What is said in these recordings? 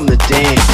come to dance.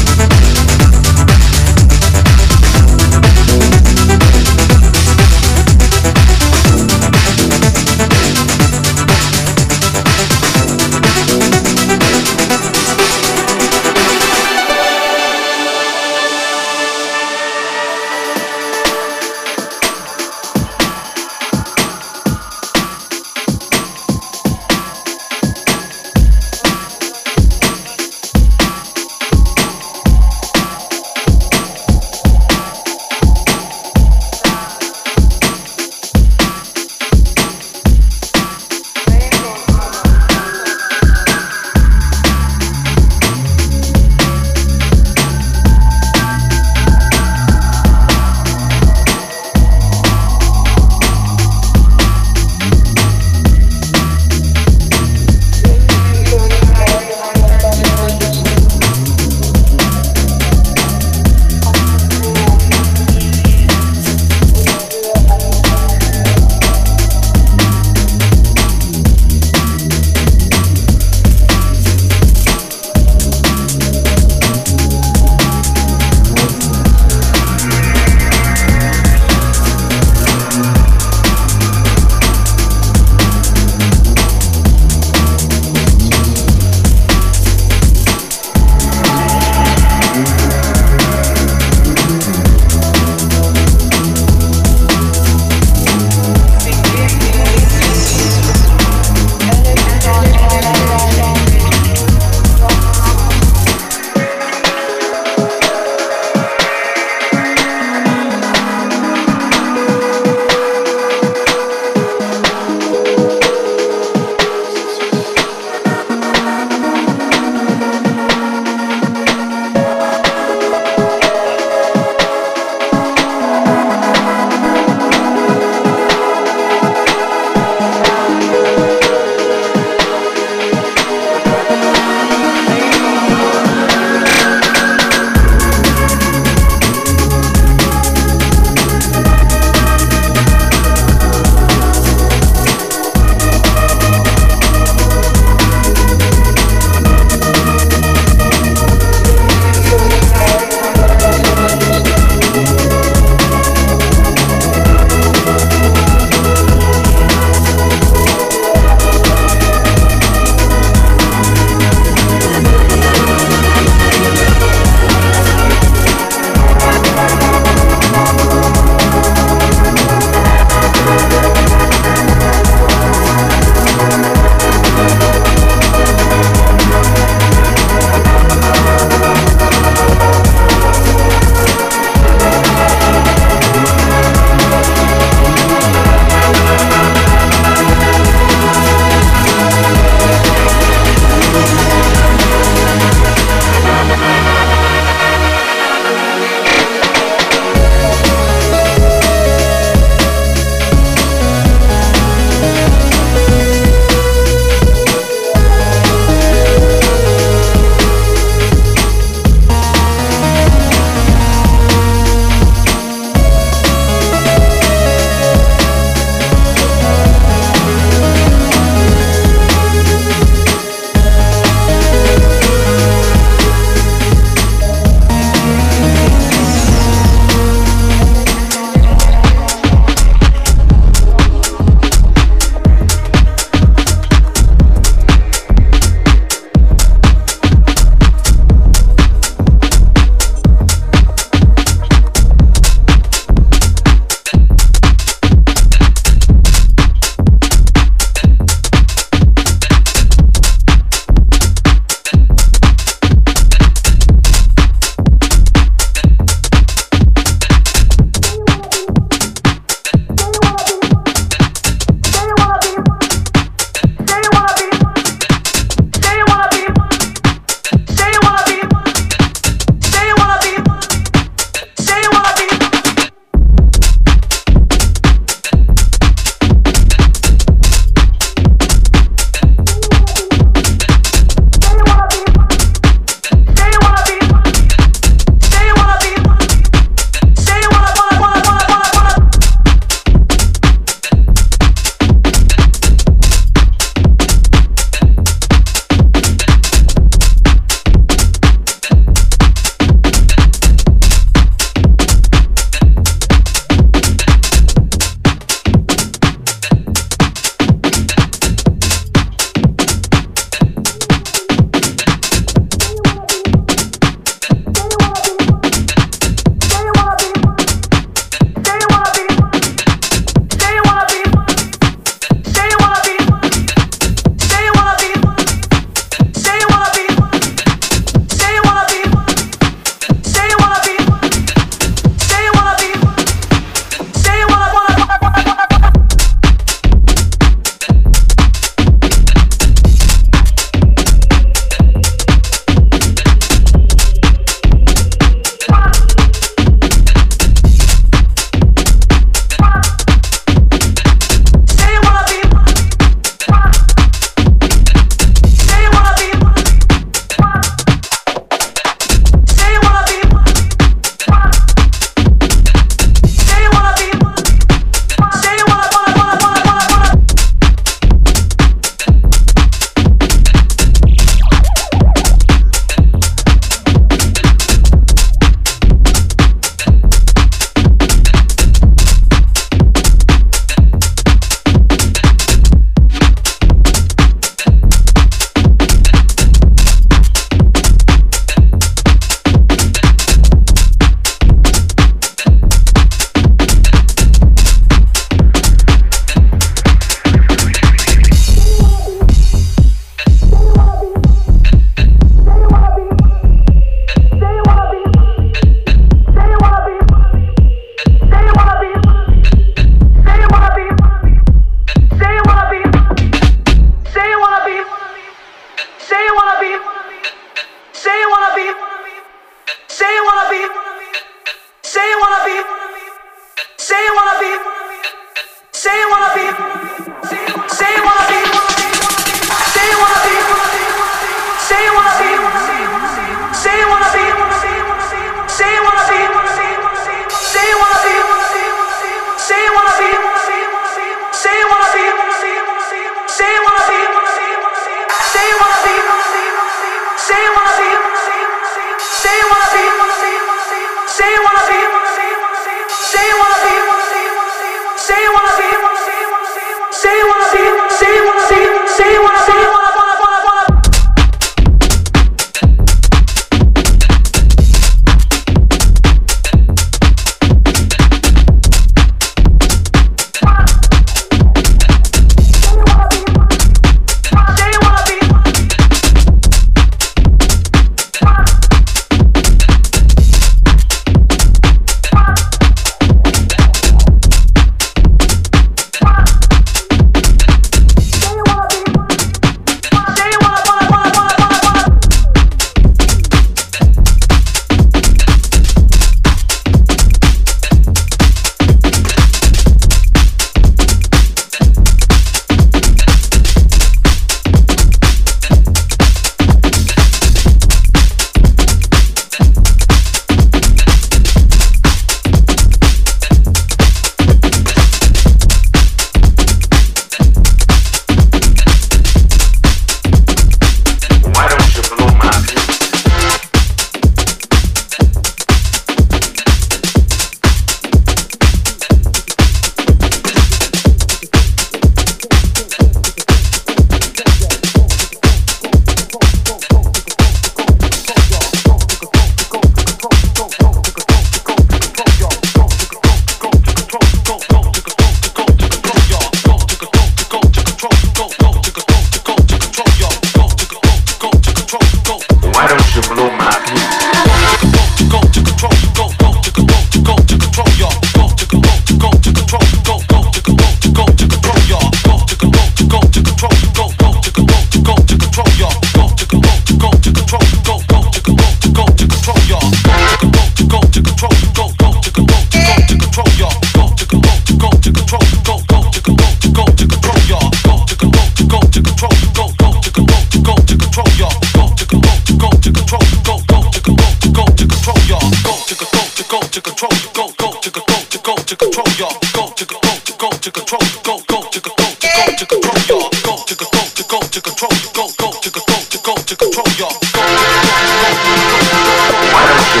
Why don't you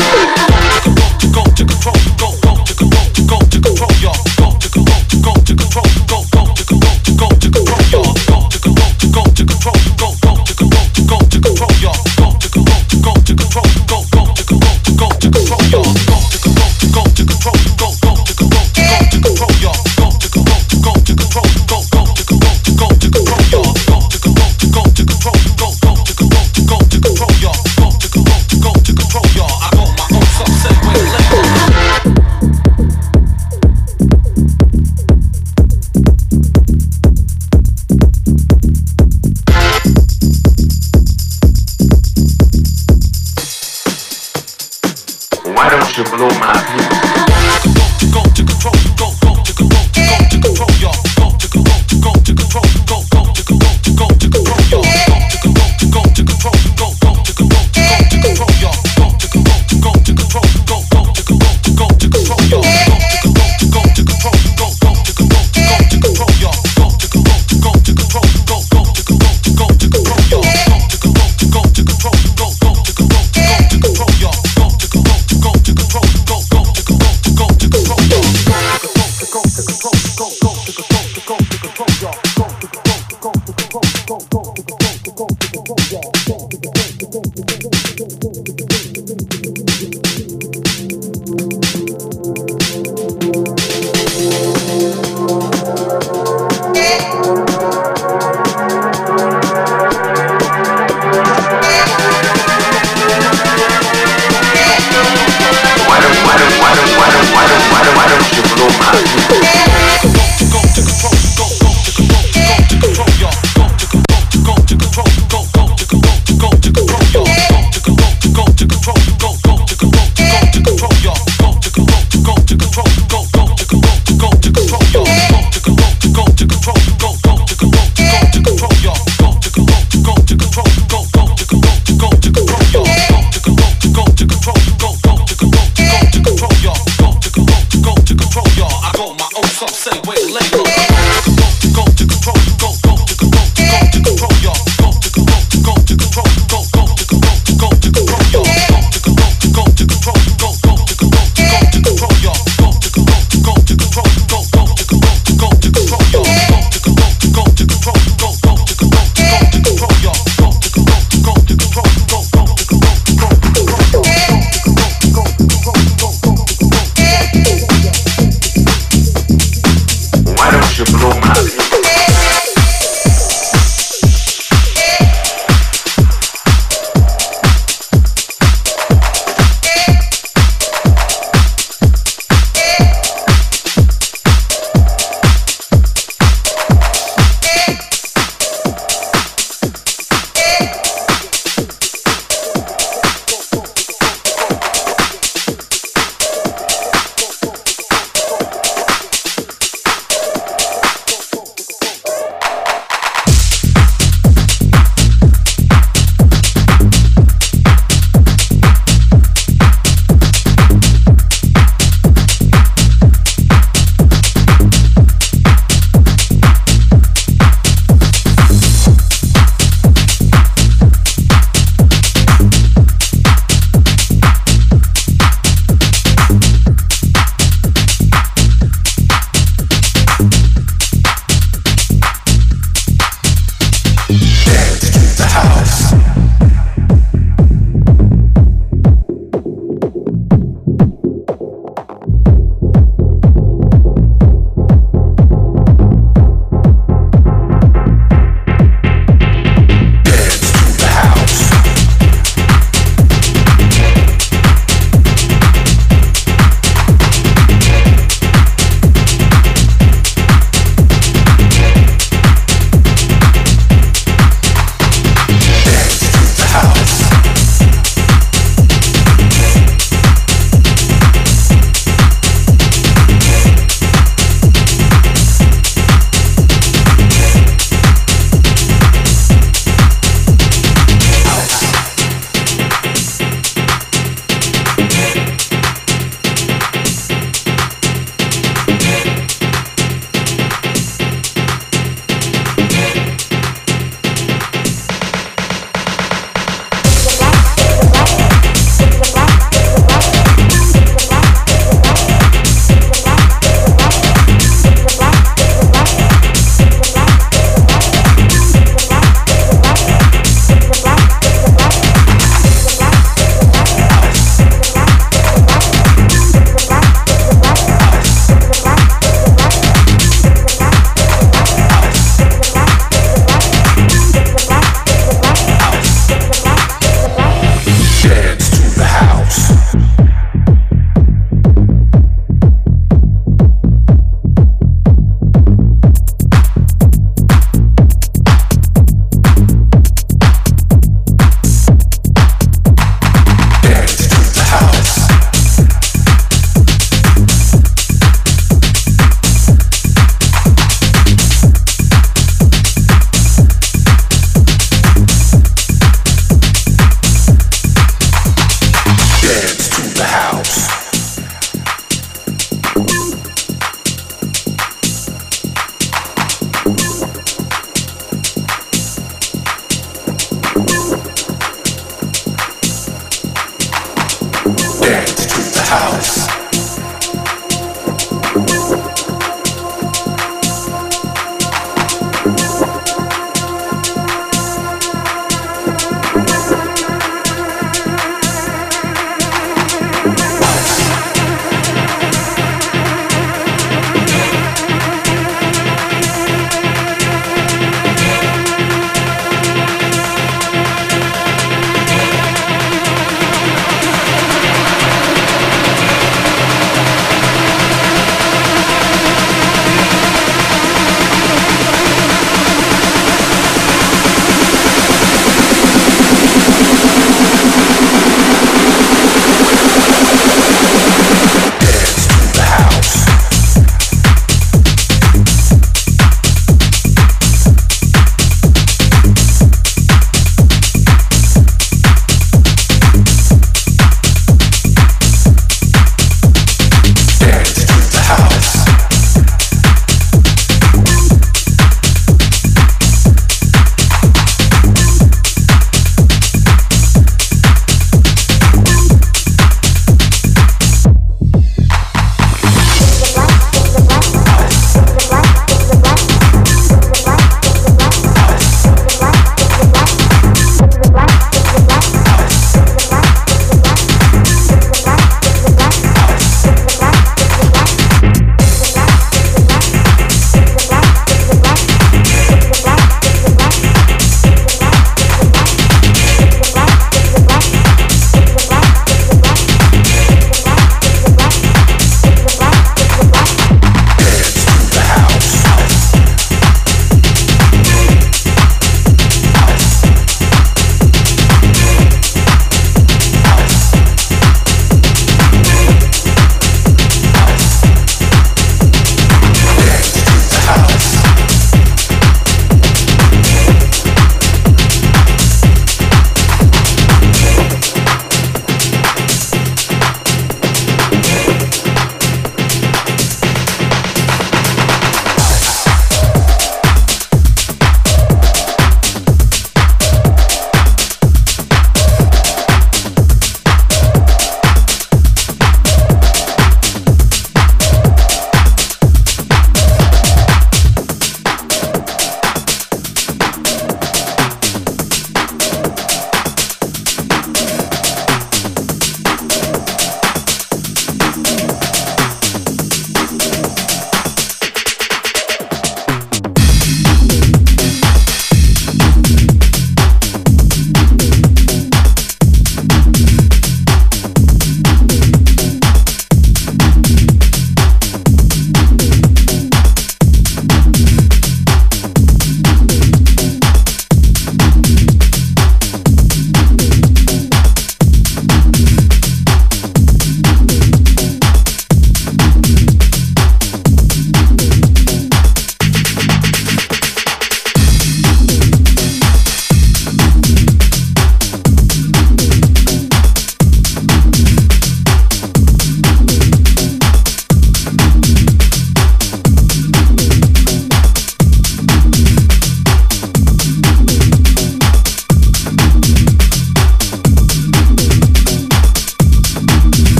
go?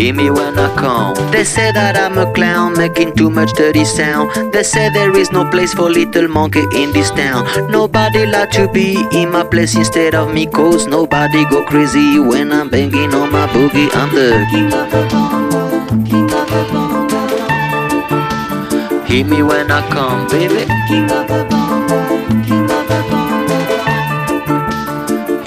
Hear me when I come. They say that I'm a clown, making too much dirty sound. They say there is no place for little monkey in this town. Nobody like to be in my place instead of me Cause nobody go crazy when I'm banging on my boogie. I'm the King of the bongo, king of the bongo. Hear me when I come, baby. King of the bongo,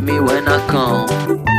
Hear me when I come.